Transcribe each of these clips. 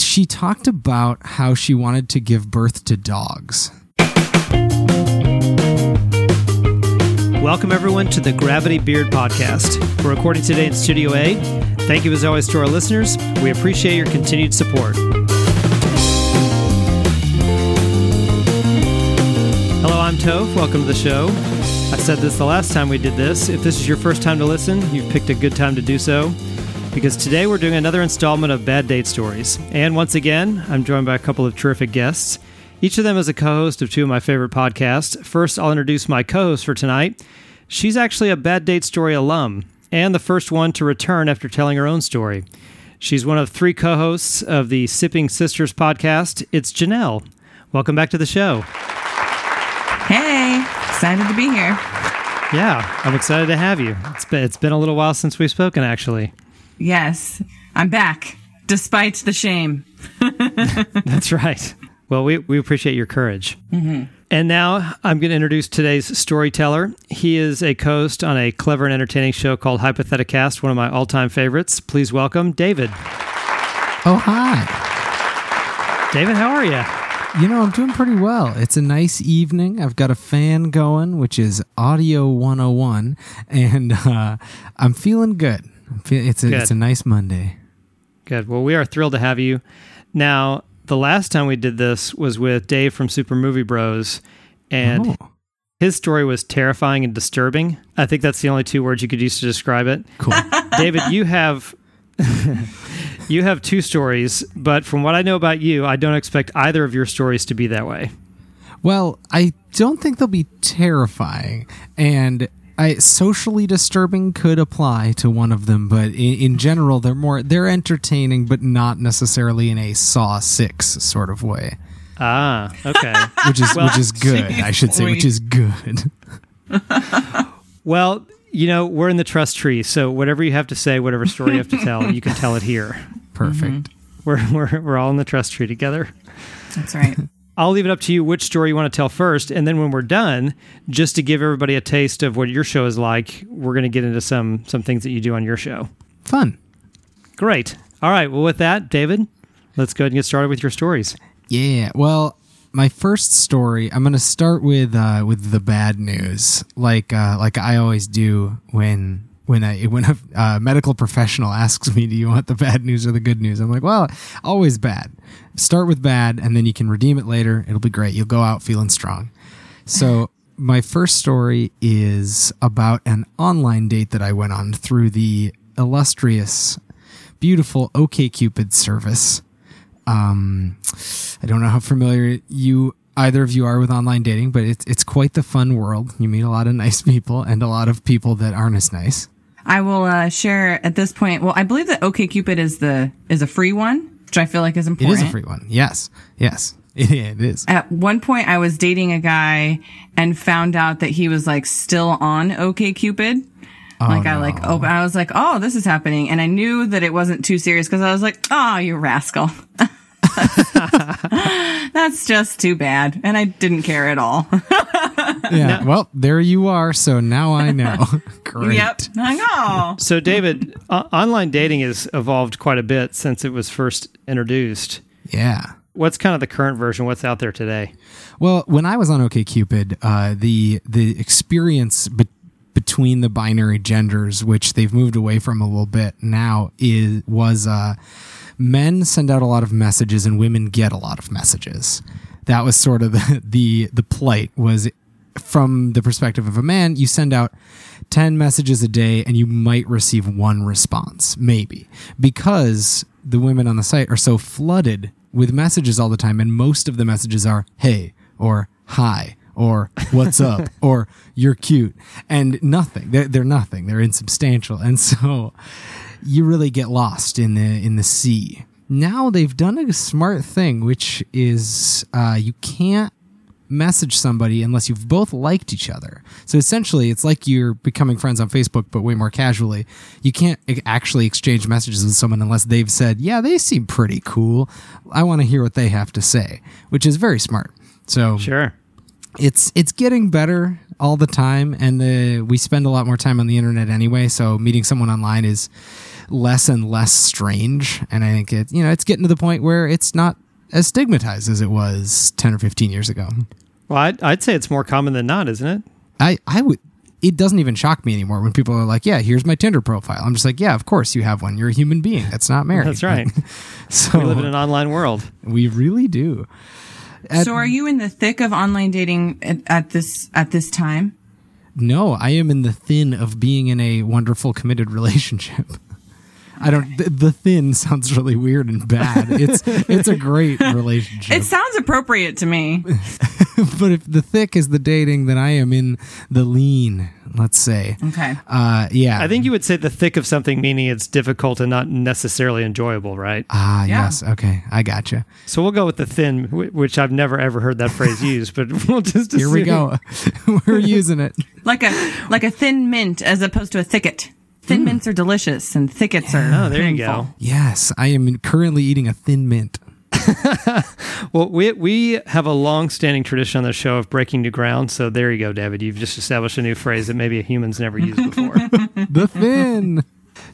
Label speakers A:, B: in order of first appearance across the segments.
A: she talked about how she wanted to give birth to dogs.
B: Welcome, everyone, to the Gravity Beard Podcast. We're recording today in Studio A. Thank you, as always, to our listeners. We appreciate your continued support. Hello, I'm Toph. Welcome to the show. I said this the last time we did this. If this is your first time to listen, you've picked a good time to do so. Because today we're doing another installment of Bad Date Stories. And once again, I'm joined by a couple of terrific guests. Each of them is a co host of two of my favorite podcasts. First, I'll introduce my co host for tonight. She's actually a Bad Date Story alum and the first one to return after telling her own story. She's one of three co hosts of the Sipping Sisters podcast. It's Janelle. Welcome back to the show.
C: Hey, excited to be here.
B: Yeah, I'm excited to have you. It's been, it's been a little while since we've spoken, actually.
C: Yes, I'm back, despite the shame.
B: That's right. Well, we, we appreciate your courage. Mm-hmm. And now I'm going to introduce today's storyteller. He is a host on a clever and entertaining show called Hypotheticast, one of my all time favorites. Please welcome David.
A: Oh, hi.
B: David, how are you?
A: You know, I'm doing pretty well. It's a nice evening. I've got a fan going, which is Audio 101, and uh, I'm feeling good. It's a,
B: Good.
A: it's a nice Monday.
B: Good. Well, we are thrilled to have you. Now, the last time we did this was with Dave from Super Movie Bros, and
A: Oh,
B: his story was terrifying and disturbing. I think that's the only two words you could use to describe it.
A: cool.
B: David, you have you have two stories, but from what I know about you, I don't expect either of your stories to be that way.
A: well, I don't think they'll be terrifying, and I, socially disturbing could apply to one of them, but in, in general, they're more they're entertaining, but not necessarily in a Saw Six sort of way,
B: Ah, okay.
A: which is
B: Well,
A: which is good. I should say, which is good.
B: well, you know, we're in the trust tree, so whatever you have to say, whatever story you have to tell, you can tell it here.
A: Perfect.
B: We're we're we're all in the trust tree together.
C: That's right.
B: I'll leave it up to you which story you want to tell first, and then when we're done, just to give everybody a taste of what your show is like, we're going to get into some some things that you do on your show.
A: Fun.
B: Great. All right. Well, with that, David, let's go ahead and get started with your stories.
A: Yeah. Well, my first story, I'm going to start with uh, with the bad news, like uh, like I always do when when I when a uh, medical professional asks me, "Do you want the bad news or the good news?" I'm like, "Well, always bad. Start with bad, and then you can redeem it later. It'll be great. You'll go out feeling strong." So. My first story is about an online date that I went on through the illustrious, beautiful OKCupid service. Um, I don't know how familiar you either of you are with online dating, but it's it's quite the fun world. You meet a lot of nice people and a lot of people that aren't as nice.
C: I will uh, share at this point. Well, I believe that OKCupid is the is a free one, which I feel like is important.
A: It is a free one. Yes, yes, it, is.
C: At one point, I was dating a guy and found out that he was like still on OKCupid. like I like oh, I was like, oh, this is happening, and I knew that it wasn't too serious because I was like, oh, you rascal. That's just too bad, and I didn't care at all.
A: Yeah. Well, there you are. So now I know. Great.
C: yep. I know.
B: So, David, o- online dating has evolved quite a bit since it was first introduced.
A: Yeah.
B: What's kind of the current version? What's out there today?
A: Well, when I was on OKCupid, uh, the the experience be- between the binary genders, which they've moved away from a little bit now, is was uh, men send out a lot of messages and women get a lot of messages. That was sort of the the, the plight was from the perspective of a man, you send out 10 messages a day and you might receive one response, maybe, because the women on the site are so flooded with messages all the time. And most of the messages are, hey, or hi, or what's up, or you're cute, and nothing. They're, they're nothing. They're insubstantial. And so you really get lost in the, in the sea. Now they've done a smart thing, which is uh, you can't message somebody unless you've both liked each other. So essentially, it's like you're becoming friends on Facebook, but way more casually. You can't actually exchange messages with someone unless they've said, "Yeah, they seem pretty cool. I want to hear what they have to say," which is very smart. So
B: Sure.
A: it's it's getting better all the time and the we spend a lot more time on the internet anyway so meeting someone online is less and less strange. And I think it, you know, it's getting to the point where it's not as stigmatized as it was 10 or 15 years ago.
B: Well, I'd, I'd say it's more common than not, isn't it?
A: I, I would, it doesn't even shock me anymore when people are like, yeah, here's my Tinder profile. I'm just like, yeah, of course you have one. You're a human being that's not married.
B: That's right.
A: so
B: We live in an online world.
A: we really do. At-
C: So are you in the thick of online dating at, at this at this time?
A: No, I am in the thin of being in a wonderful committed relationship. I don't. The, the thin sounds really weird and bad. It's it's a great relationship.
C: It sounds appropriate to me.
A: but if the thick is the dating, then I am in the lean. Let's say.
C: Okay.
A: Uh, yeah.
B: I think you would say the thick of something meaning it's difficult and not necessarily enjoyable, right?
A: Ah,
C: Yeah.
A: yes. Okay, I gotcha.
B: So we'll go with the thin, which I've never ever heard that phrase used, but we'll just
A: Here we go. We're using it.
C: Like a like a thin mint as opposed to a thicket. Thin mints are delicious and thickets are
B: Oh, there you go.
A: Yes, I am currently eating a thin mint.
B: Well, we we have a long-standing tradition on the show of breaking new ground. So there you go, David. You've just established a new phrase that maybe a human's never used before.
A: the thin.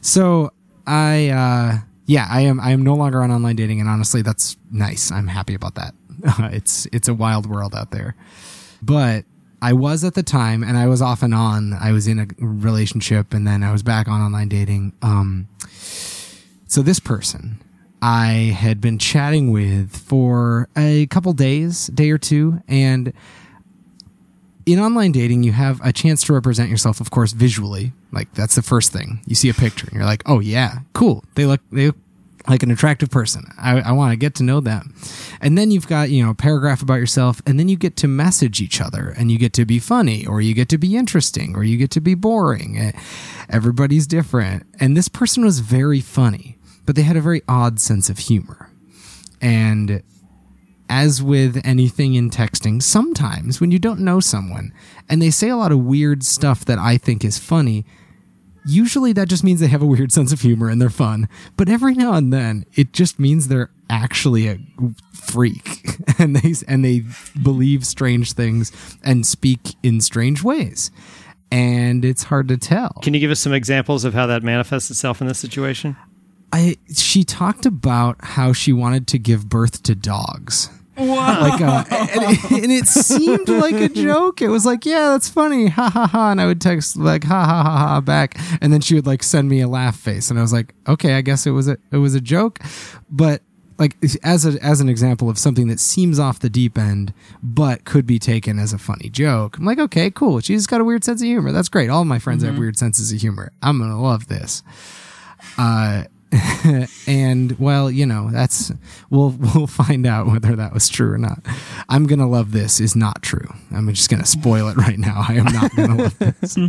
A: so I, uh, yeah, I am. I am no longer on online dating, and honestly, that's nice. I'm happy about that. it's it's a wild world out there, but I was at the time, and I was off and on. I was in a relationship, and then I was back on online dating. Um, so this person I had been chatting with for a couple days, day or two, and in online dating, you have a chance to represent yourself, of course, visually. Like that's the first thing. You see a picture and you're like, oh yeah, cool. They look they like an attractive person. I, I want to get to know them. And then you've got, you know, a paragraph about yourself, and then you get to message each other and you get to be funny or you get to be interesting or you get to be boring. Eh, Everybody's different. And this person was very funny, but they had a very odd sense of humor. And as with anything in texting, sometimes when you don't know someone and they say a lot of weird stuff that I think is funny, usually that just means they have a weird sense of humor and they're fun. But every now and then, it just means they're actually a freak and they and they believe strange things and speak in strange ways. And it's hard to tell.
B: Can you give us some examples of how that manifests itself in this situation?
A: I she talked about how she wanted to give birth to dogs.
C: Whoa.
A: like uh, and, it, and it seemed like a joke. It was like, yeah, that's funny, ha ha ha. And I would text like ha ha ha ha back, and then she would like send me a laugh face, and I was like, okay, I guess it was a it was a joke, but like as a as an example of something that seems off the deep end, but could be taken as a funny joke. I'm like, okay, cool. She's got a weird sense of humor. That's great. All my friends have weird senses of humor. I'm gonna love this. Uh, and well, you know, that's we'll we'll find out whether that was true or not. I'm gonna love this is not true. I'm just gonna spoil it right now. I am not gonna love this.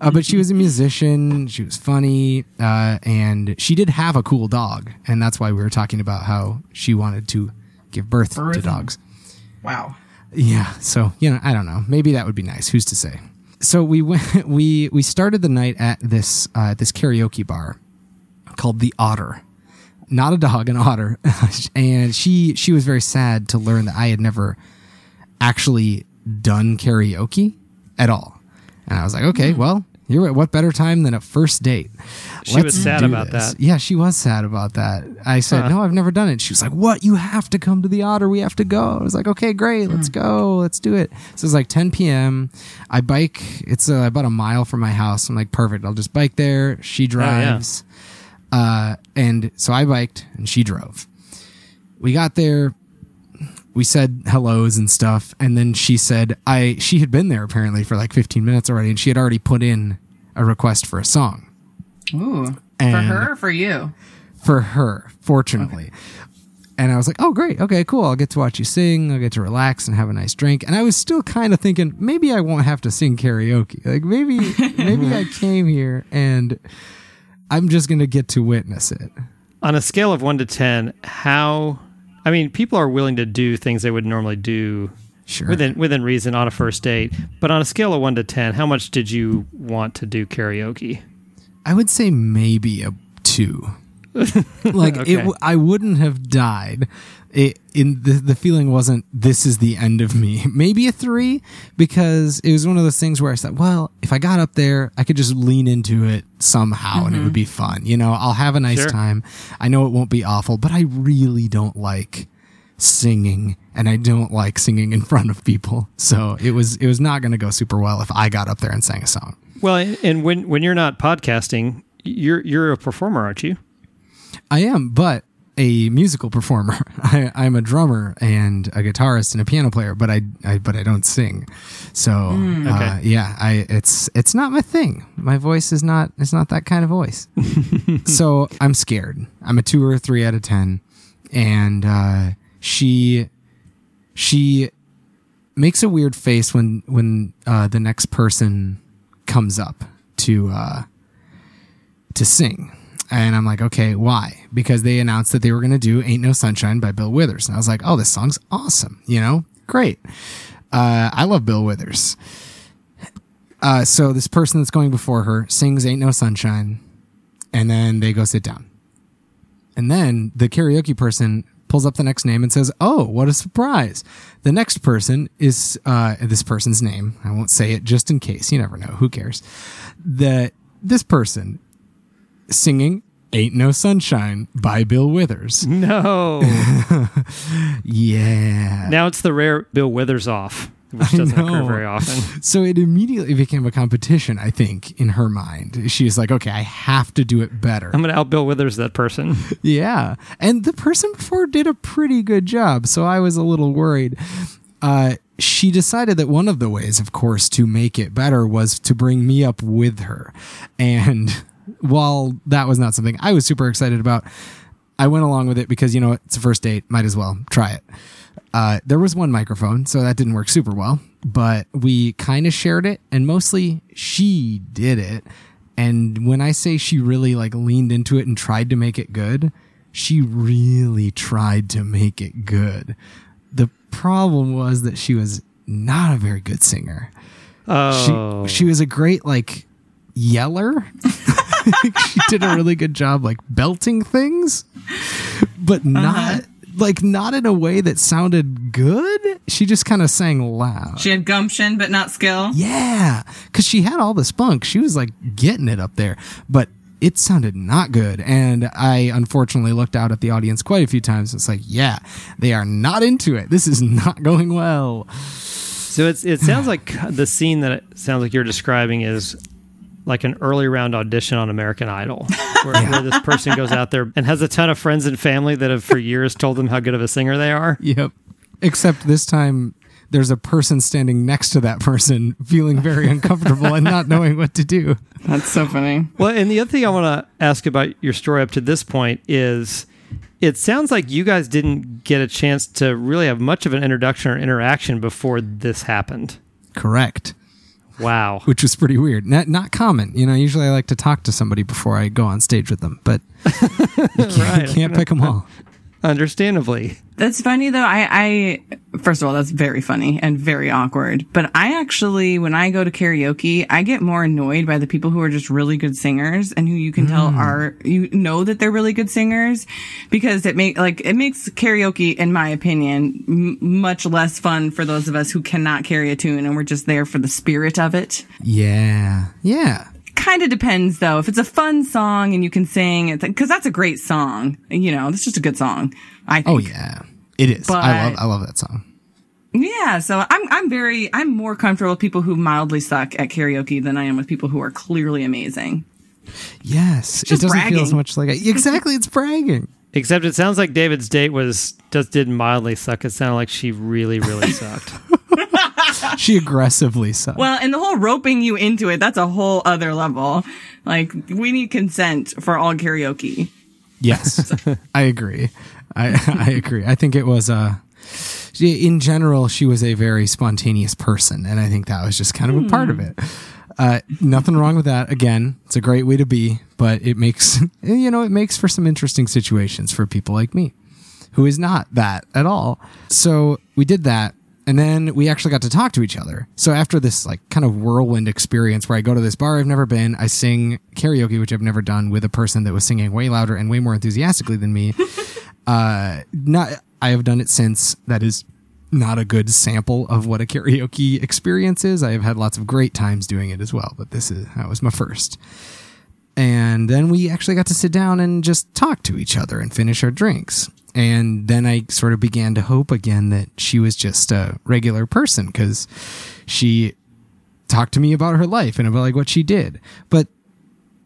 A: Uh, but she was a musician. She was funny, uh, and she did have a cool dog, and that's why we were talking about how she wanted to give birth to dogs.
C: wow.
A: Yeah. So you know, I don't know. Maybe that would be nice. Who's to say? So we went. We we started the night at this uh, this karaoke bar called the Otter. Not a dog, an otter. and she she was very sad to learn that I had never actually done karaoke at all. And I was like, okay, well, you're what better time than a first date?
B: She was sad about
A: this.
B: that.
A: Yeah, she was sad about that. I said,
B: Huh.
A: no, I've never done it. She was like, what? You have to come to the Otter. We have to go. I was like, okay, great. Let's go. Let's do it. So it's like 10 p.m. I bike. It's uh, about a mile from my house. I'm like, perfect. I'll just bike there. She drives. Uh, and so I biked and she drove. We got there. We said hellos and stuff, and then she said I she had been there apparently for like 15 minutes already, and she had already put in a request for a song
C: Ooh. for her or for you?
A: for her, fortunately. And I was like, oh, great. Okay, cool. I'll get to watch you sing. I'll get to relax and have a nice drink. And I was still kind of thinking, maybe I won't have to sing karaoke. Like maybe, maybe I came here and I'm just going to get to witness it.
B: On a scale of one to 10, how, I mean, people are willing to do things they would normally do
A: Sure.
B: within within reason on a first date. But on a scale of one to 10, how much did you want to do karaoke?
A: I would say maybe a two. like
B: Okay.
A: it, I wouldn't have died. It, in the the feeling wasn't this is the end of me. Maybe a three because it was one of those things where I said, well, if I got up there, I could just lean into it somehow and it would mm-hmm. be fun. You know, I'll have a nice
B: Sure.
A: time. I know it won't be awful, but I really don't like singing and I don't like singing in front of people. So it was it was not going to go super well if I got up there and sang a song.
B: Well, and when when you're not podcasting, you're you're a performer, aren't you?
A: I am, but a musical performer. I, I'm a drummer and a guitarist and a piano player, but I, I but I don't sing. So uh,
B: Okay.
A: yeah, I it's it's not my thing. My voice is not it's not that kind of voice. so I'm scared. I'm a two or a three out of ten, and uh, she she makes a weird face when when uh, the next person comes up to uh, to sing. And I'm like, okay, why? Because they announced that they were going to do Ain't No Sunshine by Bill Withers. And I was like, oh, this song's awesome. You know, great. Uh, I love Bill Withers. Uh, so this person that's going before her sings Ain't No Sunshine. And then they go sit down. And then the karaoke person pulls up the next name and says, Oh, what a surprise. The next person is uh, this person's name. I won't say it just in case. You never know. Who cares? That this person singing Ain't No Sunshine by Bill Withers.
B: No.
A: Yeah.
B: now it's the rare Bill Withers off, which doesn't occur very often.
A: So it immediately became a competition, I think, in her mind. She was like, okay, I have to do it better.
B: I'm going to out Bill Withers that person.
A: Yeah. And the person before did a pretty good job. So I was a little worried. Uh, she decided that one of the ways, of course, to make it better was to bring me up with her. And while that was not something I was super excited about, I went along with it because, you know, it's a first date. Might as well try it. Uh, there was one microphone, so that didn't work super well, but we kind of shared it, and mostly she did it. And when I say she really like leaned into it and tried to make it good, she really tried to make it good. The problem was that she was not a very good singer.
B: Oh.
A: She she was a great like yeller. she did a really good job like belting things, but uh-huh. not like not in a way that sounded good. She just kind of sang loud.
C: She had gumption, but not skill.
A: Yeah, because she had all the spunk. She was like getting it up there, but it sounded not good. And I unfortunately looked out at the audience quite a few times. It's like, yeah, they are not into it. This is not going well.
B: So it's it sounds like the scene that it sounds like you're describing is like an early round audition on American Idol, where, where this person goes out there and has a ton of friends and family that have for years told them how good of a singer they are.
A: Yep. Except this time, there's a person standing next to that person feeling very uncomfortable and not knowing what to do.
C: That's so funny.
B: Well, and the other thing I want to ask about your story up to this point is it sounds like you guys didn't get a chance to really have much of an introduction or interaction before this happened.
A: Correct.
B: Wow.
A: Which was pretty weird. Not, not common. You know, usually I like to talk to somebody before I go on stage with them, but you can't,
B: Right.
A: can't pick them all.
B: Understandably.
C: That's funny though. I, I, first of all, that's very funny and very awkward. But I actually, when I go to karaoke, I get more annoyed by the people who are just really good singers and who you can tell hmm. are, you know that they're really good singers because it make, like, it makes karaoke, in my opinion, m- much less fun for those of us who cannot carry a tune and we're just there for the spirit of it.
A: Yeah. Yeah.
C: Kind of depends though. If it's a fun song and you can sing, it's because that's a great song. You know, it's just a good song. I oh, think.
A: Oh, yeah. It is. I love, I love that song.
C: Yeah, so I'm I'm very I'm more comfortable with people who mildly suck at karaoke than I am with people who are clearly amazing.
A: Yes. It
C: Just
A: doesn't feel as
C: bragging.
A: much like, exactly. It's bragging.
B: Except it sounds like David's date was just did mildly suck. It sounded like she really, really sucked.
A: She aggressively sucks.
C: Well, and the whole roping you into it, that's a whole other level. Like we need consent for all karaoke.
A: Yes, I agree. I I agree. I think it was uh she- in general she was a very spontaneous person, and I think that was just kind of a part of it. Uh, nothing wrong with that. Again, it's a great way to be, but it makes you know it makes for some interesting situations for people like me, who is not that at all. So we did that, and then we actually got to talk to each other. So after this like kind of whirlwind experience where I go to this bar I've never been, I sing karaoke, which I've never done, with a person that was singing way louder and way more enthusiastically than me. uh, not I have done it since. That is not a good sample of what a karaoke experience is. I have had lots of great times doing it as well, but this is that was my first. And then we actually got to sit down and just talk to each other and finish our drinks. And then I sort of began to hope again that she was just a regular person because she talked to me about her life and about like what she did. But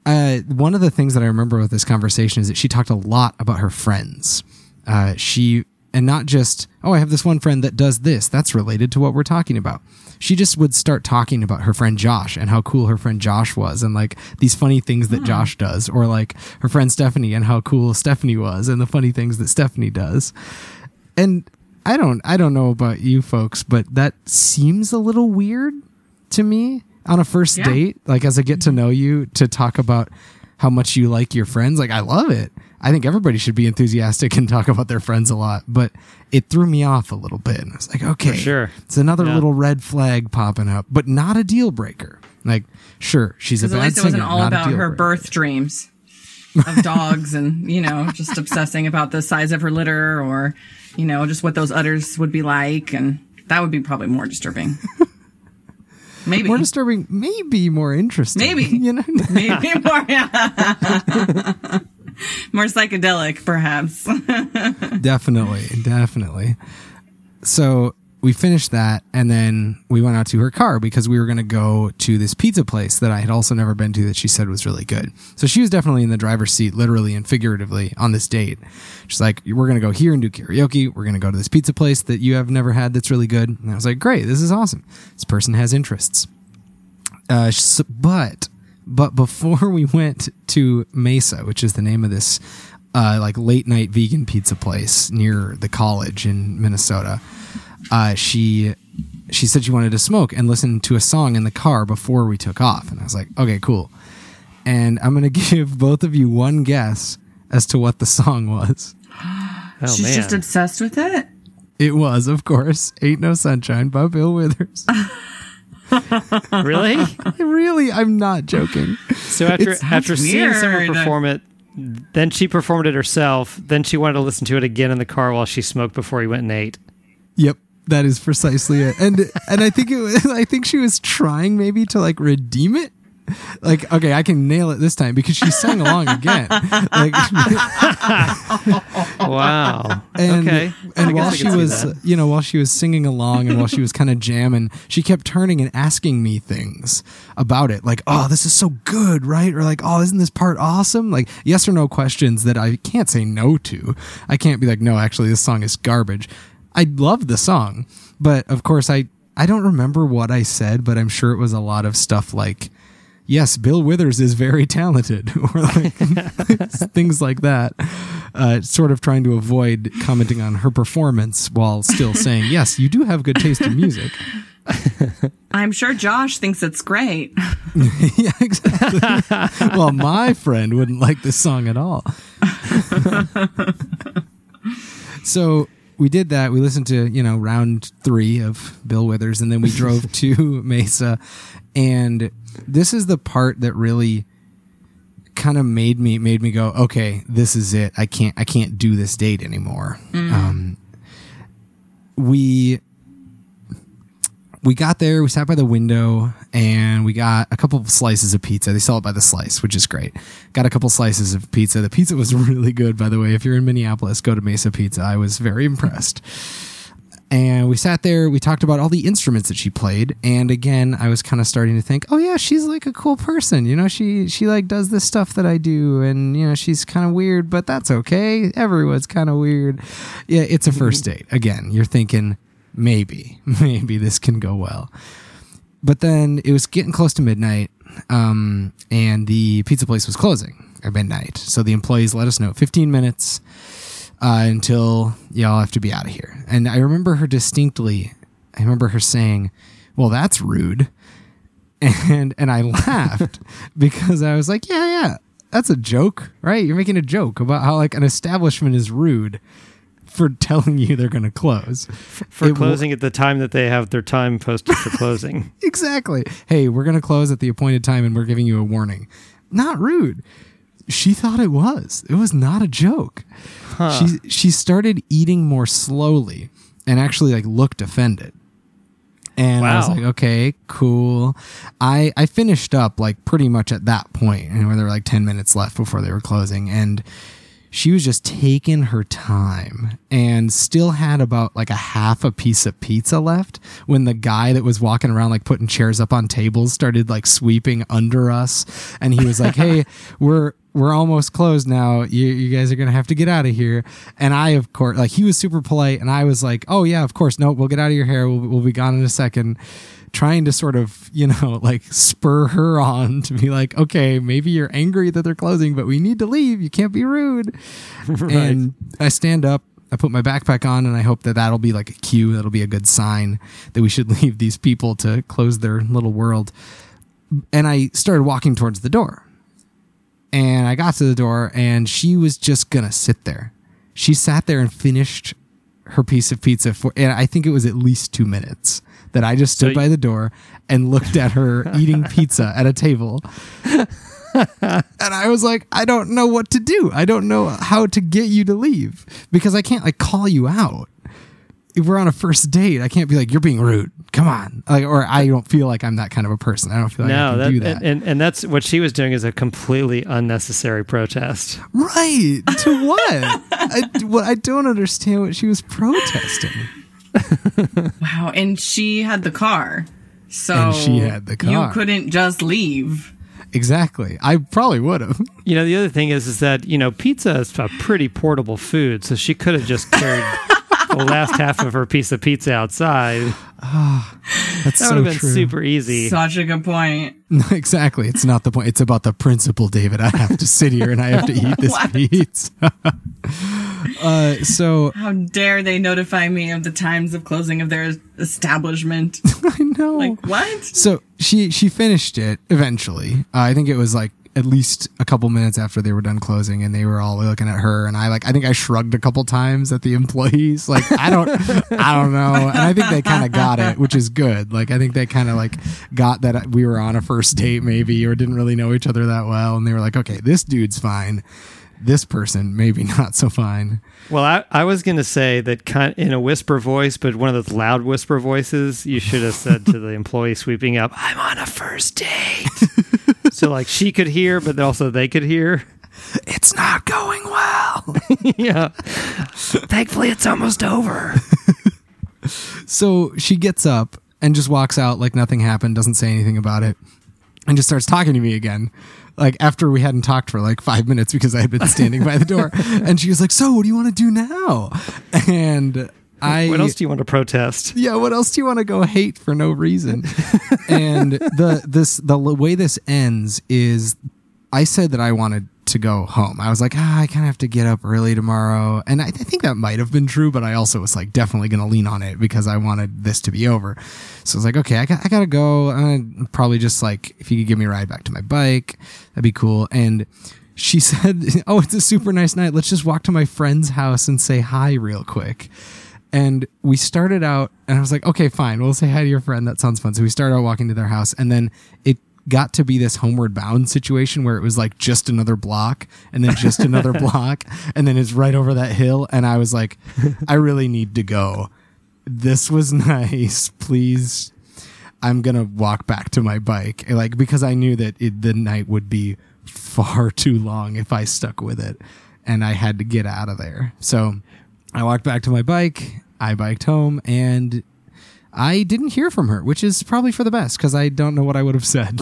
A: uh, one of the things that I remember with this conversation is that she talked a lot about her friends. Uh, she and not just oh i have this one friend that does this. That's related to what we're talking about. She just would start talking about her friend josh and how cool her friend josh was and like these funny things that hmm. josh does or like her friend stephanie and how cool stephanie was and the funny things that stephanie does. And i don't i don't know about you folks but that seems a little weird to me on a first
C: Yeah.
A: date like as i get to mm-hmm. know you to talk about how much you like your friends like i love it i think everybody should be enthusiastic and talk about their friends a lot but it threw me off a little bit and i was like okay
B: sure.
A: it's another
B: Yeah.
A: little red flag popping up but not a deal breaker like sure she's a
C: Because
A: bad
C: at least it wasn't all about her
A: breaker.
C: birth dreams of dogs and, you know, just obsessing about the size of her litter or, you know, just what those udders would be like. And that would be probably more disturbing. Maybe.
A: more disturbing maybe more interesting
C: Maybe.
A: you know
C: Maybe more. more psychedelic, perhaps.
A: definitely definitely. So we finished that and then we went out to her car because we were going to go to this pizza place that i had also never been to that she said was really good. So she was definitely in the driver's seat literally and figuratively on this date. She's like we're going to go here and do karaoke. We're going to go to this pizza place that you have never had that's really good. And i was like great this is awesome. This person has interests. Uh, but but before we went to Mesa, which is the name of this uh, like late night vegan pizza place near the college in Minnesota, uh, she she said she wanted to smoke and listen to a song in the car before we took off, and I was like, okay, cool. And I'm gonna give both of you one guess as to what the song was.
B: Oh
C: She's
B: man.
C: just obsessed with it.
A: It was, of course, "Ain't No Sunshine" by Bill Withers.
B: really?
A: really, I'm not joking.
B: So after
A: It's-
B: after seeing someone perform it, then she performed it herself. Then she wanted to listen to it again in the car while she smoked before he went and ate.
A: Yep, that is precisely it. And and I think it was, I think she was trying maybe to like redeem it. Like, okay, I can nail it this time because she sang along again. Like,
B: Wow.
A: and
B: okay.
A: And
B: guess
A: while she was,
B: that.
A: you know, while she was singing along and while she was kind of jamming, she kept turning and asking me things about it, like, "Oh, this is so good, right?" Or like, "Oh, isn't this part awesome?" Like yes or no questions that I can't say no to. I can't be like, "No, actually, this song is garbage." I love the song, but of course, I I don't remember what I said, but I'm sure it was a lot of stuff like. Yes, Bill Withers is very talented, or like things like that. Uh, sort of trying to avoid commenting on her performance while still saying, "Yes, you do have good taste in music."
C: I'm sure Josh thinks it's great.
A: yeah, exactly. well, my friend wouldn't like this song at all. so we did that. We listened to you know round three of Bill Withers, and then we drove to Mesa. And this is the part that really kind of made me made me go, okay, this is it. I can't I can't do this date anymore. Um, we we got there, we sat by the window, and we got a couple of slices of pizza. They sell it by the slice, which is great. Got a couple slices of pizza. The pizza was really good, by the way. If you're in Minneapolis, go to Mesa Pizza. I was very impressed. And we sat there, we talked about all the instruments that she played, and again, I was kind of starting to think, oh yeah, she's like a cool person. You know, she she like does this stuff that I do, and you know, she's kind of weird, but that's okay. Everyone's kind of weird. Yeah, it's a first mm-hmm. date. Again, you're thinking maybe, maybe this can go well. But then it was getting close to midnight, um, and the pizza place was closing at midnight. So the employees let us know 15 minutes uh, until y'all have to be out of here. And I remember her distinctly. I remember her saying, "Well, that's rude," and and I laughed because I was like, "Yeah, yeah, that's a joke, right? You're making a joke about how like an establishment is rude." For telling you they're going to close.
B: For
A: It
B: closing at the time that they have their time posted for closing.
A: exactly. Hey, we're going to close at the appointed time and we're giving you a warning. Not rude. She thought it was. It was not a joke. Huh. She she started eating more slowly and actually like looked offended. And I was like, okay, cool. I I finished up like pretty much at that point, and where there were like ten minutes left before they were closing, and she was just taking her time and still had about like a half a piece of pizza left when the guy that was walking around like putting chairs up on tables started like sweeping under us. And he was like hey we're we're almost closed now. You, you guys are gonna have to get out of here. And i of course like he was super polite and i was like oh yeah of course. No we'll get out of your hair. We'll, we'll be gone in a second trying to sort of, you know, like spur her on to be like, okay, maybe you're angry that they're closing, but we need to leave. You can't be rude. And I stand up, I put my backpack on, and I hope that that'll be like a cue. That'll be a good sign that we should leave these people to close their little world. And I started walking towards the door. And I got to the door, and she was just going to sit there. She sat there and finished her piece of pizza for, and I think it was at least two minutes that I just stood
B: So
A: by the door and looked at her eating pizza at a table. and I was like, I don't know what to do. I don't know how to get you to leave because I can't like call you out. If we're on a first date, I can't be like, you're being rude. Come on. Like, or I don't feel like I'm that kind of a person. I don't feel like I can
B: that,
A: do that.
B: And, and and that's what she was doing is a completely unnecessary protest.
A: right. To what? I, what? I don't understand what she was protesting.
C: Wow. And she had the car. So
A: And she had the car.
C: You couldn't just leave.
A: Exactly. I probably would have.
B: You know, the other thing is, is that you know, pizza is a pretty portable food, so she could have just carried the last half of her piece of pizza outside.
A: That's
B: That
A: so
B: would have been
A: true.
B: super easy.
C: Such a good point.
A: exactly. It's not the point. It's about the principle, David. I have to sit here and I have to eat this
C: What?
A: pizza. Uh, so
C: How dare they notify me of the times of closing of their establishment?
A: I know.
C: like, what?
A: so she she finished it eventually. Uh, I think it was like at least a couple minutes after they were done closing, and they were all looking at her. And I like I think I shrugged a couple times at the employees. Like I don't I don't know. And I think they kind of got it, which is good. Like I think they kind of like got that we were on a first date maybe or didn't really know each other that well, and they were like, okay, this dude's fine. This person maybe not so fine.
B: Well, I, I was going to say that kind in a whisper voice, but one of those loud whisper voices, you should have said to the employee sweeping up, "I'm on a first date," so like she could hear, but also they could hear.
A: It's not going well.
B: yeah. Thankfully, it's almost over.
A: So she gets up and just walks out like nothing happened, doesn't say anything about it, and just starts talking to me again. Like after we hadn't talked for like five minutes because I had been standing by the door, and she was like, "So, what do you want to do now?" And I,
B: What else do you want to protest?
A: yeah, what else do you want to go hate for no reason? and the this the way this ends is I said that I wanted to go home. I was like, ah, I kind of have to get up early tomorrow. And I, I think that might have been true, but I also was like definitely going to lean on it because I wanted this to be over. So I was like, okay, I got, I got to go. I'm probably just like, if you could give me a ride back to my bike, that'd be cool. And she said, oh, it's a super nice night. Let's just walk to my friend's house and say hi real quick. And we started out, and I was like, okay, fine, we'll say hi to your friend. That sounds fun. So we started out walking to their house, and then it got to be this homeward bound situation where it was like just another block and then just another block and then it's right over that hill. And i was like i really need to go. This was nice. Please i'm gonna walk back to my bike. Like because i knew that it, the night would be far too long if i stuck with it and i had to get out of there. So i walked back to my bike. I biked home and I didn't hear from her, which is probably for the best because I don't know what I would have said.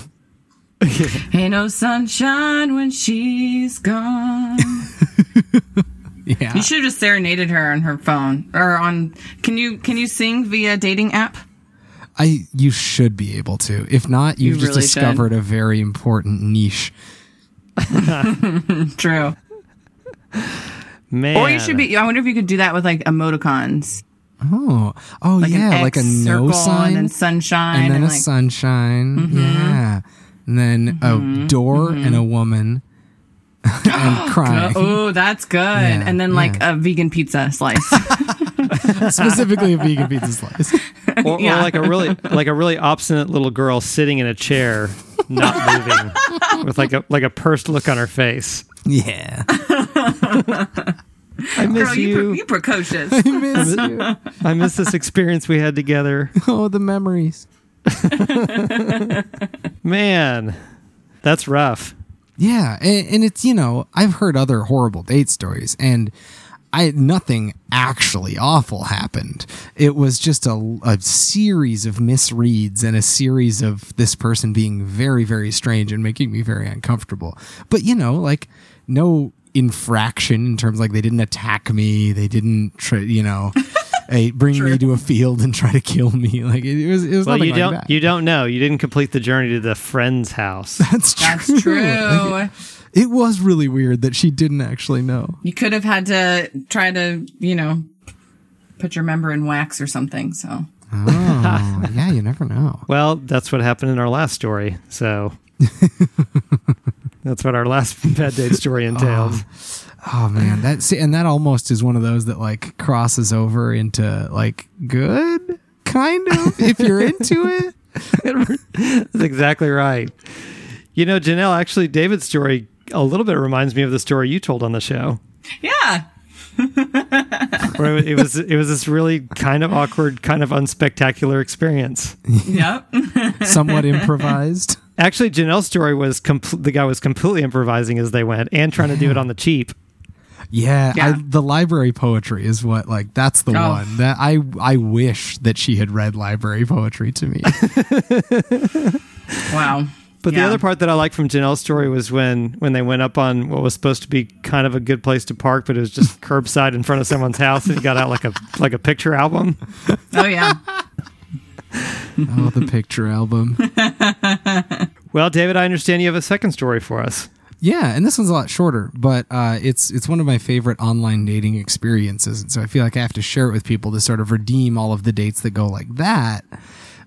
C: Ain't no sunshine when she's gone.
A: Yeah.
C: You should have just serenaded her on her phone or on. Can you can you sing via dating app?
A: I you should be able to. If not, you've
C: You
A: just
C: really
A: discovered a very important niche.
C: True.
B: Man.
C: Or you should be. I wonder if you could do that with like emoticons,
A: Oh, oh
C: like
A: yeah,
C: an
A: like a no
C: circle
A: sign
C: and then sunshine,
A: and then a
C: like, Mm-hmm.
A: sunshine. Yeah, and then a door and a woman, and crying.
C: Oh, that's good. and then like a vegan pizza slice.
A: Specifically, a vegan pizza slice.
B: or,
C: Yeah.
B: or like a really like a really obstinate little girl sitting in a chair, not moving, with like a like a pursed look on her face.
A: Yeah.
B: I miss
C: Girl, you,
B: you.
C: pre- you precocious.
A: I miss you.
B: I miss this experience we had together.
A: Oh, the memories.
B: Man, that's rough.
A: Yeah, and, and it's you know I've heard other horrible date stories, and I nothing actually awful happened. It was just a, a series of misreads and a series of this person being very very strange and making me very uncomfortable. But you know, like no infraction in terms like they didn't attack me, they didn't try, you know. bring me to a field and try to kill me. Like it, it was, it was
B: Well,
A: nothing
B: you
A: like
B: don't
A: that.
B: you don't know. You didn't complete the journey to the friend's house.
A: That's true.
C: That's true.
A: It was really weird that she didn't actually know.
C: You could have had to try to, you know, put your member in wax or something. So
A: Oh, yeah, you never know.
B: Well, that's what happened in our last story. So that's what our last bad date story oh. entailed.
A: Oh man, that see, and that almost is one of those that like crosses over into like good, kind of if you're into it.
B: That's exactly right. You know, Janelle, actually, David's story a little bit reminds me of the story you told on the show.
C: yeah,
B: Where it was it was this really kind of awkward, kind of unspectacular experience.
C: yep.
A: Somewhat improvised.
B: Actually, Janelle's story was compl- the guy was completely improvising as they went and trying to do it on the cheap.
A: Yeah,
C: Yeah.
A: I, the library poetry is what like that's the
C: Oh.
A: one that I I wish that she had read library poetry to me.
C: wow.
B: But the other part that I like from Janelle's story was when when they went up on what was supposed to be kind of a good place to park, but it was just curbside in front of someone's house and got out like a like a picture album.
C: Oh yeah.
A: oh, the picture album.
B: Well, David, I understand you have a second story for us.
A: Yeah, and this one's a lot shorter, but uh, it's it's one of my favorite online dating experiences, and so I feel like I have to share it with people to sort of redeem all of the dates that go like that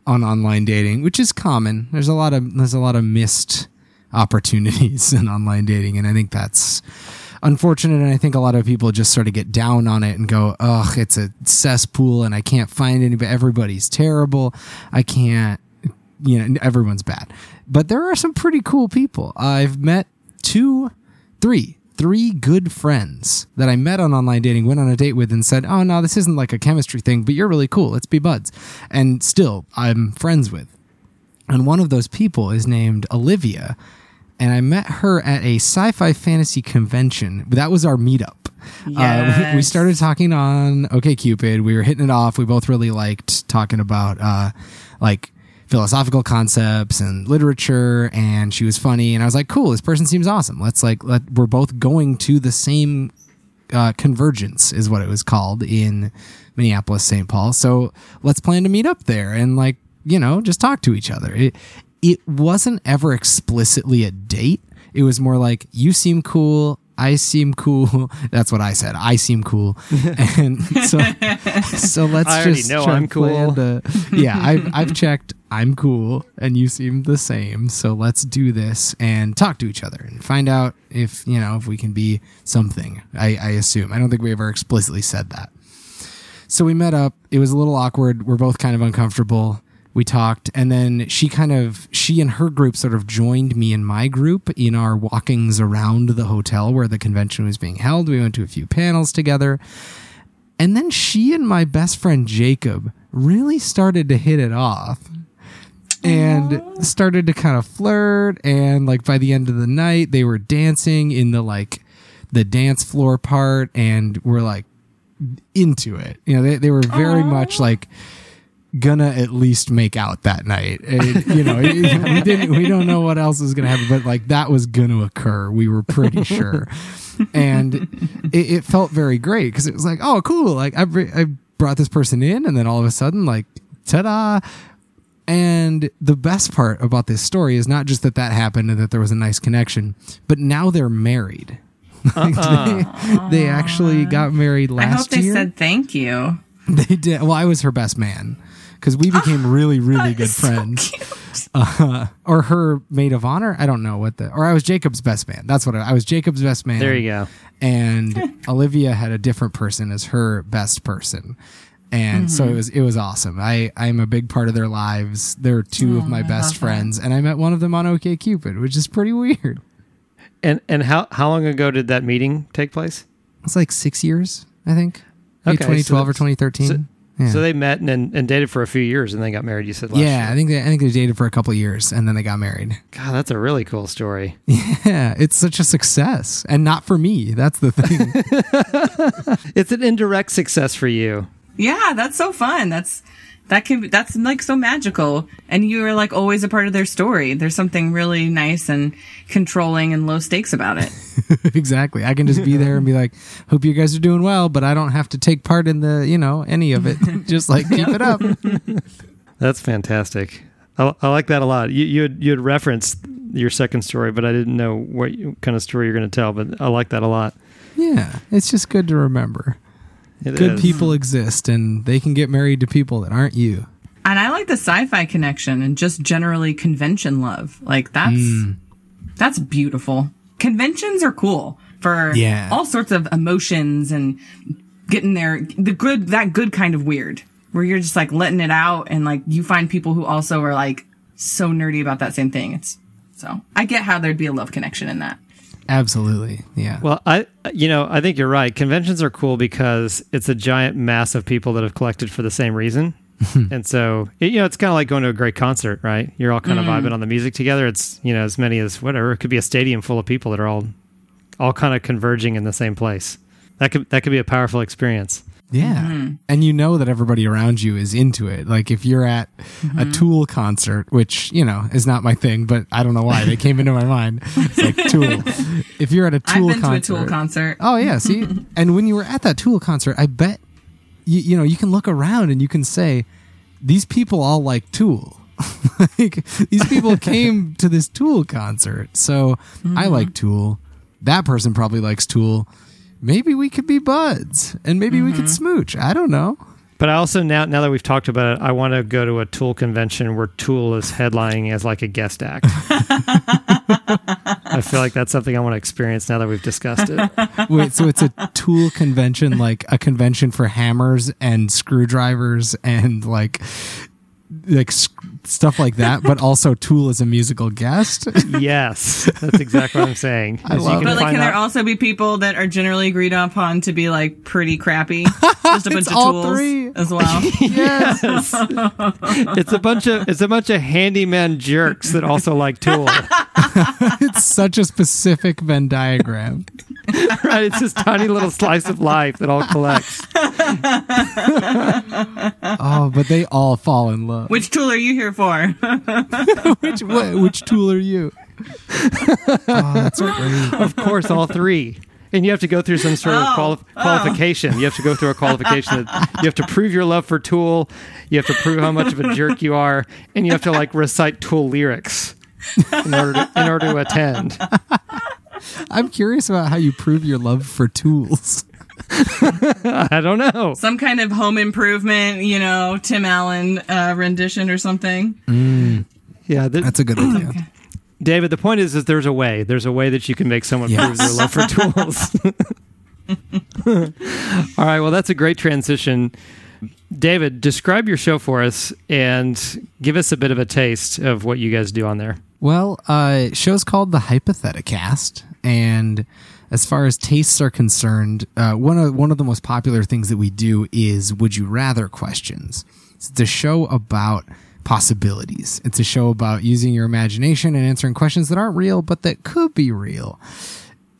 A: on online dating, which is common. There's a lot of there's a lot of missed opportunities in online dating, and I think that's unfortunate. And I think a lot of people just sort of get down on it and go, "Ugh, it's a cesspool, and I can't find anybody. Everybody's terrible. I can't." you know everyone's bad but there are some pretty cool people i've met two three three good friends that i met on online dating went on a date with and said oh no this isn't like a chemistry thing but you're really cool let's be buds and still i'm friends with and one of those people is named olivia and i met her at a sci-fi fantasy convention. That was our meetup. Uh, we- we started talking on OKCupid. We were hitting it off. We both really liked talking about uh, like philosophical concepts and literature and she was funny and i was like cool this person seems awesome. Let's like let we're both going to the same uh, convergence is what it was called in minneapolis st paul. So let's plan to meet up there and like you know just talk to each other. It it wasn't ever explicitly a date it was more like you seem cool I seem cool. That's what I said. I seem cool, and so so let's
B: I already
A: just
B: know
A: try
B: I'm
A: and plan
B: cool.
A: to- yeah, I've I've checked. I'm cool, and you seem the same. So let's do this and talk to each other and find out if you know if we can be something. I, I assume. I don't think we ever explicitly said that. So we met up. It was a little awkward. We're both kind of uncomfortable. We talked, and then she kind of she and her group sort of joined me and my group in our walkings around the hotel where the convention was being held. We went to a few panels together. And then she and my best friend Jacob really started to hit it off and started to kind of flirt and like by the end of the night they were dancing in the like the dance floor part and were like into it. You know, they they were very much like gonna at least make out that night. And, you know, we didn't we don't know what else is gonna happen, but like that was gonna occur. We were pretty sure, and it, it felt very great because it was like, oh, cool. Like I br- I brought this person in, and then all of a sudden, like, ta-da. And the best part about this story is not just that that happened and that there was a nice connection, but now they're married. Like, they, uh-uh. they actually got married last year.
C: I hope they
A: year.
C: said thank you.
A: They did. Well, I was her best man because we became really, really good
C: is so
A: friends. uh, or her maid of honor. I don't know what the, or I was Jacob's best man. That's what I, I was Jacob's best man.
B: There you go.
A: And Olivia had a different person as her best person. And so it was, it was awesome. I, I'm a big part of their lives. They're two of my best friends and I met one of them on OK Cupid, which is pretty weird.
B: And and how how long ago did that meeting take place?
A: It's like six years, I think. Maybe
B: Okay, so
A: 2012 or 2013.
B: So,
A: yeah.
B: so they met and, and and dated for a few years and then got married. You said last
A: yeah,
B: year.
A: I think they, I think they dated for a couple of years and then they got married.
B: God, that's a really cool story.
A: Yeah, it's such a success, and not for me. That's the thing.
B: It's an indirect success for you.
C: Yeah, that's so fun. That's that can be, that's like so magical, and you are like always a part of their story. There's something really nice and controlling and low stakes about it.
A: exactly. I can just be there and be like, "Hope you guys are doing well," but I don't have to take part in the, you know, any of it. just like keep it up.
B: That's fantastic. I, I like that a lot. You you had, you had referenced your second story, but I didn't know what kind of story you're going to tell. But I like that a lot.
A: Yeah, it's just good to remember.
B: It
A: Good
B: is.
A: people exist, and they can get married to people that aren't you.
C: And I like the sci-fi connection and just generally convention love. Like that's
A: Hmm.
C: that's beautiful. Conventions are cool for
A: Yeah.
C: all sorts of emotions and getting there the good that good kind of weird where you're just like letting it out and like you find people who also are like so nerdy about that same thing. It's so I get how there'd be a love connection in that.
A: Absolutely. Yeah.
B: Well, I you know I think you're right. Conventions are cool because it's a giant mass of people that have collected for the same reason. and so it, you know it's kind of like going to a great concert, right? You're all kind of mm-hmm. vibing on the music together. It's you know as many as whatever. It could be a stadium full of people that are all all kind of converging in the same place. That could that could be a powerful experience.
A: Yeah. Mm-hmm. And you know that everybody around you is into it. Like if you're at mm-hmm. a Tool concert, which, you know, is not my thing, but I don't know why they came into my mind. It's like Tool. If you're at a Tool concert.
C: to a Tool concert.
A: Oh yeah, see? and when you were at that Tool concert, I bet you, you know, you can look around and you can say these people all like Tool. like these people came to this Tool concert. So I mm-hmm. like Tool. That person probably likes Tool. Maybe we could be buds and maybe we could mm-hmm. smooch. I don't know.
B: But I also now now that we've talked about it, I want to go to a Tool convention where Tool is headlining as like a guest act. I feel like that's something I want to experience now that we've discussed it.
A: Wait, so it's a tool convention, like a convention for hammers and screwdrivers and like like sc- stuff like that, but also Tool is a musical guest.
B: Yes, that's exactly what I'm saying.
A: I love
B: you
C: But like,
B: find
C: can there also be people that are generally agreed upon to be like pretty crappy? Just a bunch of
A: all
C: tools
A: three.
C: as well.
A: yes.
B: it's a bunch of it's a bunch of handyman jerks that also like Tool.
A: It's such a specific Venn diagram.
B: right? It's this tiny little slice of life that all collects.
A: Oh, but they all fall in love.
C: Which tool are you here for?
A: Which wh- which tool are you? Oh, that's great.
B: Of course, all three. And you have to go through some sort of
C: Oh,
B: quali- oh. qualification. You have to go through a qualification that you have to prove your love for Tool. You have to prove how much of a jerk you are, and you have to like recite Tool lyrics in order to, in order to attend.
A: I'm curious about how you prove your love for tools.
B: I don't know.
C: Some kind of home improvement, you know, Tim Allen uh, rendition or something.
B: Yeah, th-
A: That's a good idea.
B: David. The point is, is there's a way. There's a way that you can make someone prove their love for tools. All right. Well, that's a great transition. David, describe your show for us and give us a bit of a taste of what you guys do on there.
A: Well, uh, show's called the Hypotheticast, and as far as tastes are concerned, uh, one of one of the most popular things that we do is would you rather questions. It's a show about possibilities. It's a show about using your imagination and answering questions that aren't real, but that could be real.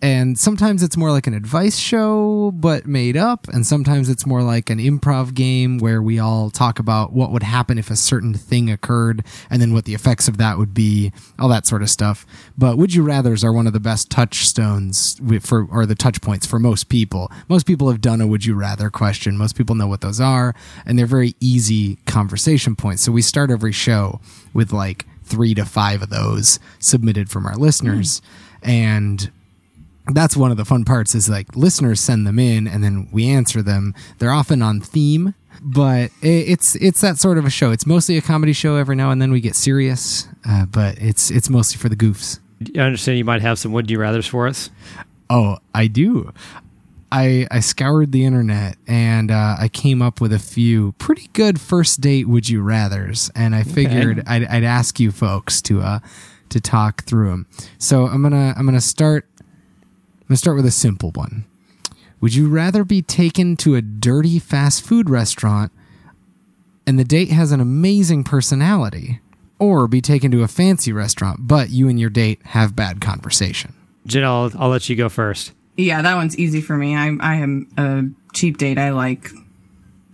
A: And sometimes it's more like an advice show, but made up. And sometimes it's more like an improv game where we all talk about what would happen if a certain thing occurred and then what the effects of that would be, all that sort of stuff. But would you rather's are one of the best touchstones for, or the touch points for most people. Most people have done a would you rather question. Most people know what those are and they're very easy conversation points. So we start every show with like three to five of those submitted from our listeners. Hmm. And that's one of the fun parts is like listeners send them in and then we answer them they're often on theme but it's it's that sort of a show. It's mostly a comedy show. Every now and then we get serious, uh, but it's it's mostly for the goofs.
B: I understand you might have some would you rather's for us.
A: Oh, I do. I I scoured the internet and uh, I came up with a few pretty good first date would you rather's, and I figured I'd, I'd ask you folks to uh to talk through them. So I'm gonna I'm gonna start. I'm gonna start with a simple one. Would you rather be taken to a dirty fast food restaurant and the date has an amazing personality, or be taken to a fancy restaurant but you and your date have bad conversation?
B: Janelle, I'll, I'll let you go first.
C: Yeah, that one's easy for me. I I am a cheap date. I like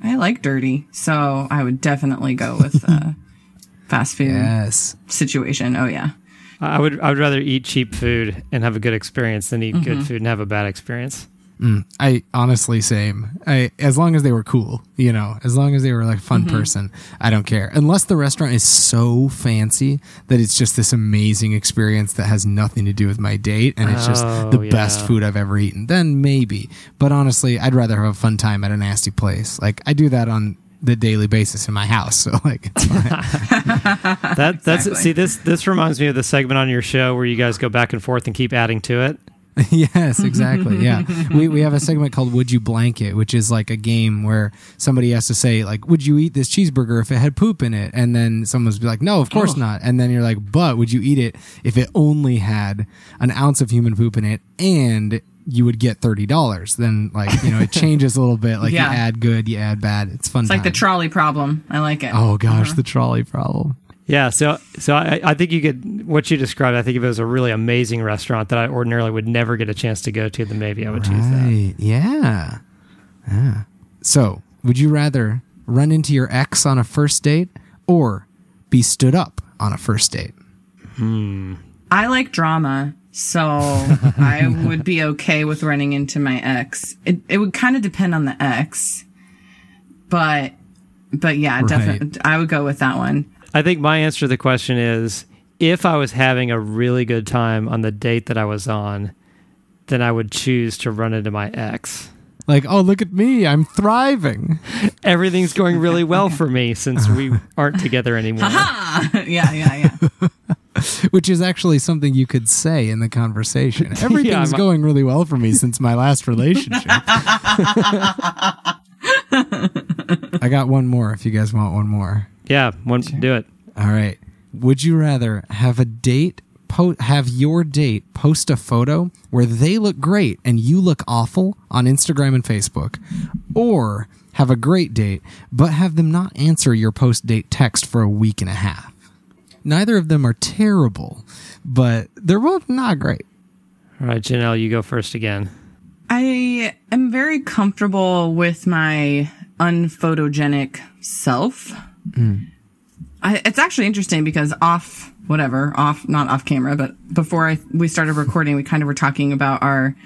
C: I like dirty, so I would definitely go with uh, fast food
A: Yes.
C: situation. Oh yeah.
B: I would I would rather eat cheap food and have a good experience than eat
C: Mm-hmm.
B: good food and have a bad experience.
A: I honestly same. I as long as they were cool, you know, as long as they were like a fun
C: Mm-hmm.
A: person, I don't care. Unless the restaurant is so fancy that it's just this amazing experience that has nothing to do with my date and it's just
B: Oh,
A: the best food I've ever eaten, then maybe. But honestly, I'd rather have a fun time at a nasty place. Like I do that on the daily basis in my house, so like it's fine.
B: That that's
C: Exactly.
B: see this this reminds me of the segment on your show where you guys go back and forth and keep adding to it.
A: yes, exactly. Yeah. we, we have a segment called Would You Blanket, which is like a game where somebody has to say, like, would you eat this cheeseburger if it had poop in it? And then someone's be like, no, of course oh. not. And then you're like, but would you eat it if it only had an ounce of human poop in it and you would get $30? Then, like, you know, it changes a little bit. Like,
C: Yeah.
A: you add good, you add bad. It's fun.
C: It's like the trolley problem. I like it.
A: Oh, gosh, the trolley problem.
B: Yeah, so so I, I think you could what you described. I think if it was a really amazing restaurant that I ordinarily would never get a chance to go to, then maybe I would choose that.
A: Yeah. Yeah. So, would you rather run into your ex on a first date or be stood up on a first date? Hmm.
C: I like drama, so I would be okay with running into my ex. It it would kind of depend on the ex, but but yeah, definitely I would go with that one.
B: I think my answer to the question is if I was having a really good time on the date that I was on, then I would choose to run into my ex.
A: Like, oh, look at me. I'm thriving.
B: Everything's going really well for me since we aren't together anymore.
C: yeah, yeah, yeah.
A: Which is actually something you could say in the conversation. Everything's
B: I'm-
A: going really well for me since my last relationship. I got one more if you guys want one more.
B: Yeah, one, do it.
A: All right. Would you rather have a date po- have your date post a photo where they look great and you look awful on Instagram and Facebook or have a great date but have them not answer your post date text for a week and a half? Neither of them are terrible, but they're both not great.
B: All right, Janelle, you go first again.
C: I am very comfortable with my unphotogenic self. Hmm. I, it's actually interesting because off, whatever, off, not off camera, but before I, we started recording, we kind of were talking about our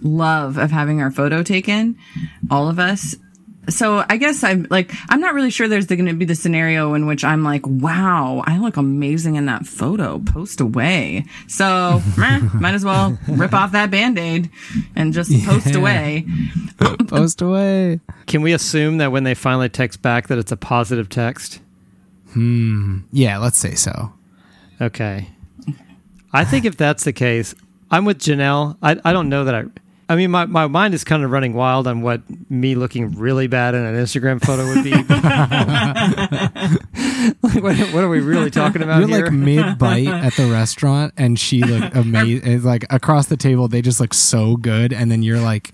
C: love of having our photo taken, all of us. So I guess I'm like, I'm not really sure there's going to be the scenario in which I'm like, wow, I look amazing in that photo. Post away. So meh, might as well rip off that band aid and just post away.
A: Post away.
B: Can we assume that when they finally text back that it's a positive text? Hmm.
A: Yeah, let's say so.
B: Okay. I think if that's the case, I'm with Janelle. I, I don't know that I. I mean, my, my mind is kind of running wild on what me looking really bad in an Instagram photo would be. like, what, what are we really talking about
A: You're
B: here?
A: like mid bite at the restaurant, and she look amazing. Like across the table, they just look so good, and then you're like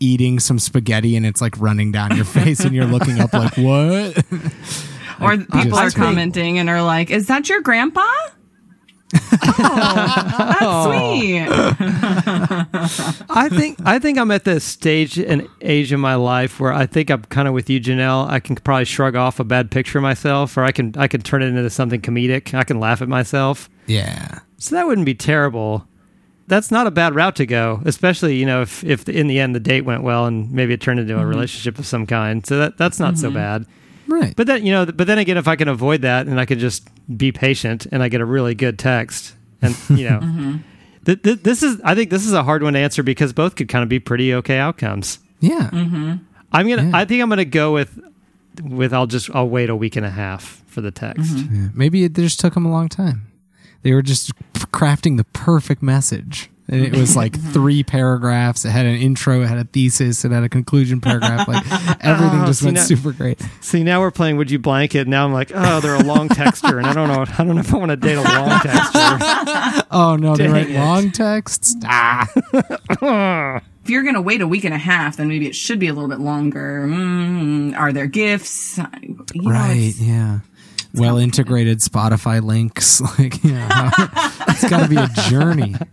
A: eating some spaghetti, and it's like running down your face, and you're looking up like, "What?"
C: Or people are commenting and are like, is that your grandpa? Oh, that's oh. sweet.
B: I think I think I'm at the stage and age in my life where I think I'm kind of with you, Janelle. I can probably shrug off a bad picture of myself, or I can I can turn it into something comedic. I can laugh at myself.
A: yeah,
B: So that wouldn't be terrible. That's not a bad route to go, especially you know if if in the end the date went well and maybe it turned into a mm-hmm. relationship of some kind. So that that's not so mm-hmm. bad.
A: Right.
B: But then you know, but then again, if I can avoid that and I can just be patient and I get a really good text, and you know, mm-hmm. th- th- this is I think this is a hard one to answer because both could kind of be pretty okay outcomes.
A: yeah, mm-hmm.
B: I'm gonna
A: Yeah.
B: I think I'm gonna go with with I'll just I'll wait a week and a half for the text. Mm-hmm.
A: Yeah, maybe it just took them a long time. They were just crafting the perfect message. And it was like three paragraphs. It had an intro, it had a thesis, it had a conclusion paragraph. Like everything
B: Oh,
A: just went
B: now-
A: super great.
B: See, now we're playing Would You Blanket. Now I'm like, oh, they're a long texture, and I don't know. I don't know if I want to date a long texter.
A: Oh no, they write
B: it.
A: long texts. Ah.
C: If you're going to wait a week and a half, then maybe it should be a little bit longer. Mm, are there gifts? You know,
A: right, yeah. Well integrated Spotify links. Like, yeah. it's gotta be a journey.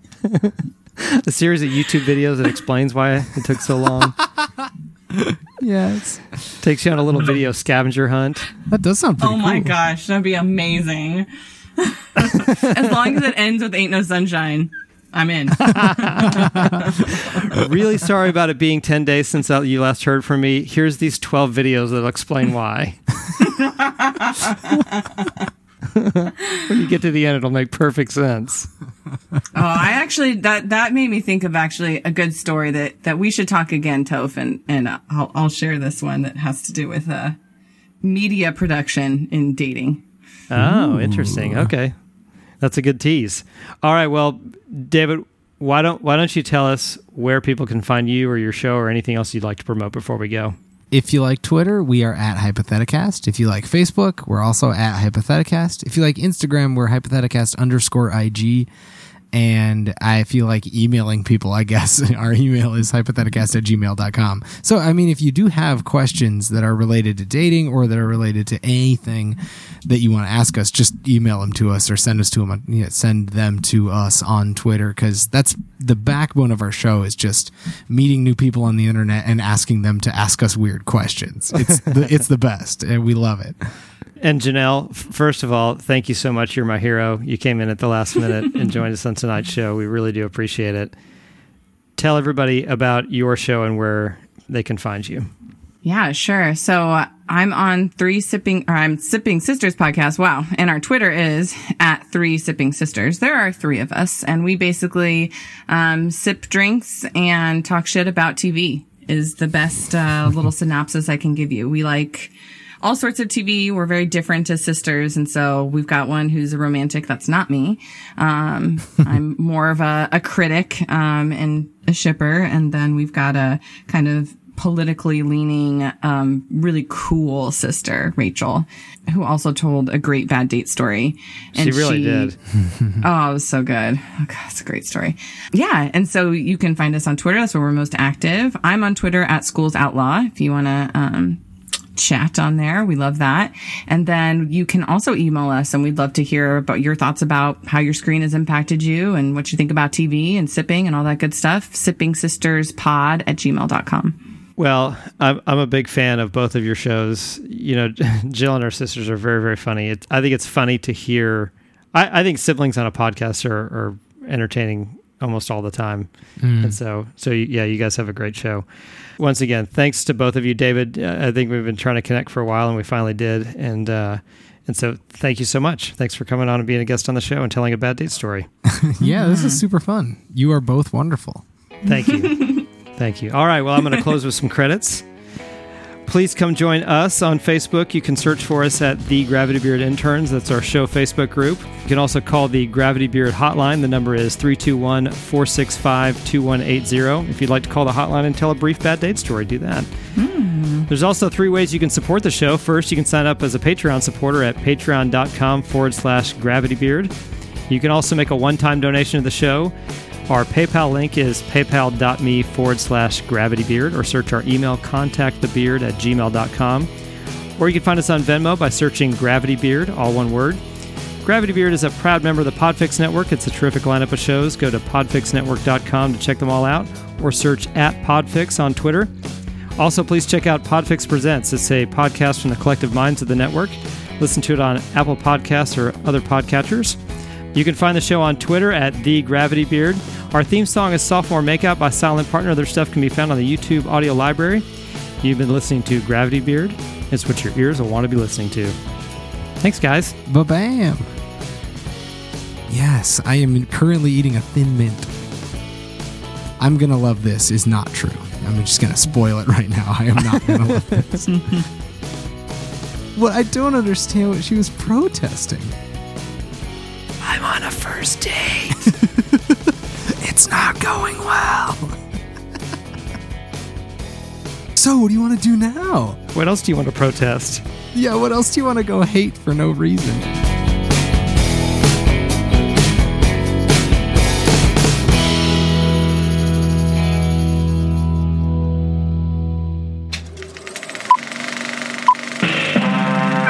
B: A series of YouTube videos that explains why it took so long.
A: Yes.
B: Takes you on a little video scavenger hunt.
A: That does sound pretty
C: Oh my
A: cool.
C: gosh, that'd be amazing. as long as it ends with "Ain't No Sunshine," I'm in.
B: Really sorry about it being 10 days since uh, you last heard from me. Here's these 12 videos that'll explain why. when you get to the end, it'll make perfect sense.
C: Oh, I actually that that made me think of actually a good story that that we should talk again, Toph, and and I'll I'll share this one that has to do with uh media production in dating.
B: Oh, interesting. Okay. That's a good tease. All right, well, David, why don't why don't you tell us where people can find you or your show or anything else you'd like to promote before we go?
A: If you like Twitter, we are at Hypotheticast. If you like Facebook, we're also at Hypotheticast. If you like Instagram, we're Hypotheticast underscore IG. And I feel like emailing people, I guess our email is hypotheticast at gmail.com. So, I mean, if you do have questions that are related to dating or that are related to anything that you want to ask us, just email them to us or send us to them, you know, send them to us on Twitter because that's the backbone of our show is just meeting new people on the internet and asking them to ask us weird questions. It's the, it's the best and we love it.
B: And Janelle, first of all, thank you so much. You're my hero. You came in at the last minute and joined us on tonight's show. We really do appreciate it. Tell everybody about your show and where they can find you.
C: Yeah, sure. So uh, I'm on three sipping, or I'm sipping sisters podcast. Wow. And our Twitter is at three sipping sisters. There are three of us and we basically, um, sip drinks and talk shit about TV is the best, uh, little synopsis I can give you. We like, all sorts of TV. We're very different as sisters. And so we've got one who's a romantic. That's not me. Um, I'm more of a, a critic, um, and a shipper. And then we've got a kind of politically leaning, um, really cool sister, Rachel, who also told a great bad date story.
B: And She really did.
C: Oh, it was so good. Oh, God, it's a great story. Yeah. And so you can find us on Twitter. That's where we're most active. I'm on Twitter at Schools Outlaw if you want to, um, chat on there. We love that. And then you can also email us and we'd love to hear about your thoughts about how your screen has impacted you and what you think about TV and sipping and all that good stuff. Sipping Sisters Pod at gmail.com.
B: Well, I'm, I'm a big fan of both of your shows. You know, Jill and her sisters are very, very funny. It, I think it's funny to hear. I, I think siblings on a podcast are, are entertaining almost all the time. And so, so yeah, you guys have a great show. Once again, thanks to both of you, David. Uh, I think we've been trying to connect for a while, and we finally did. And uh, and so, thank you so much. Thanks for coming on and being a guest on the show and telling a bad date story.
A: Yeah, this is super fun. You are both wonderful.
B: Thank you. Thank you. All right. Well, I'm going to close with some credits. Please come join us on Facebook. You can search for us at The Gravity Beard Interns. That's our show Facebook group. You can also call the Gravity Beard hotline. The number is 321 465 2180. If you'd like to call the hotline and tell a brief bad date story, do that. Hmm. There's also three ways you can support the show. First, you can sign up as a Patreon supporter at patreon.com forward slash gravitybeard. You can also make a one time donation to the show. Our PayPal link is paypal.me forward slash gravitybeard or search our email contactthebeard at gmail.com. Or you can find us on Venmo by searching Gravity Beard, all one word. Gravity Beard is a proud member of the Podfix Network. It's a terrific lineup of shows. Go to podfixnetwork.com to check them all out or search at Podfix on Twitter. Also, please check out Podfix Presents. It's a podcast from the collective minds of the network. Listen to it on Apple Podcasts or other podcatchers. You can find the show on Twitter at The Gravity Beard. Our theme song is Sophomore Makeout by Silent Partner. Their stuff can be found on the YouTube audio library. You've been listening to Gravity Beard. It's what your ears will want to be listening to. Thanks, guys.
A: Ba bam. Yes, I am currently eating a thin mint. I'm gonna love this is not true. I'm just gonna spoil it right now. I am not gonna love this. what I don't understand what she was protesting. I'm on a first date. It's not going well. so, what do you want to do now?
B: What else do you want to protest?
A: Yeah, what else do you want to go hate for no reason?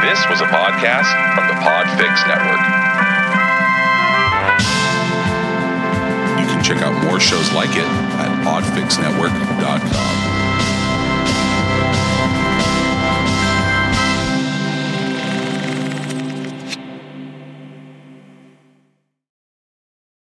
D: This was a podcast from the Podfix Network. Shows like it at podfixnetwork.com.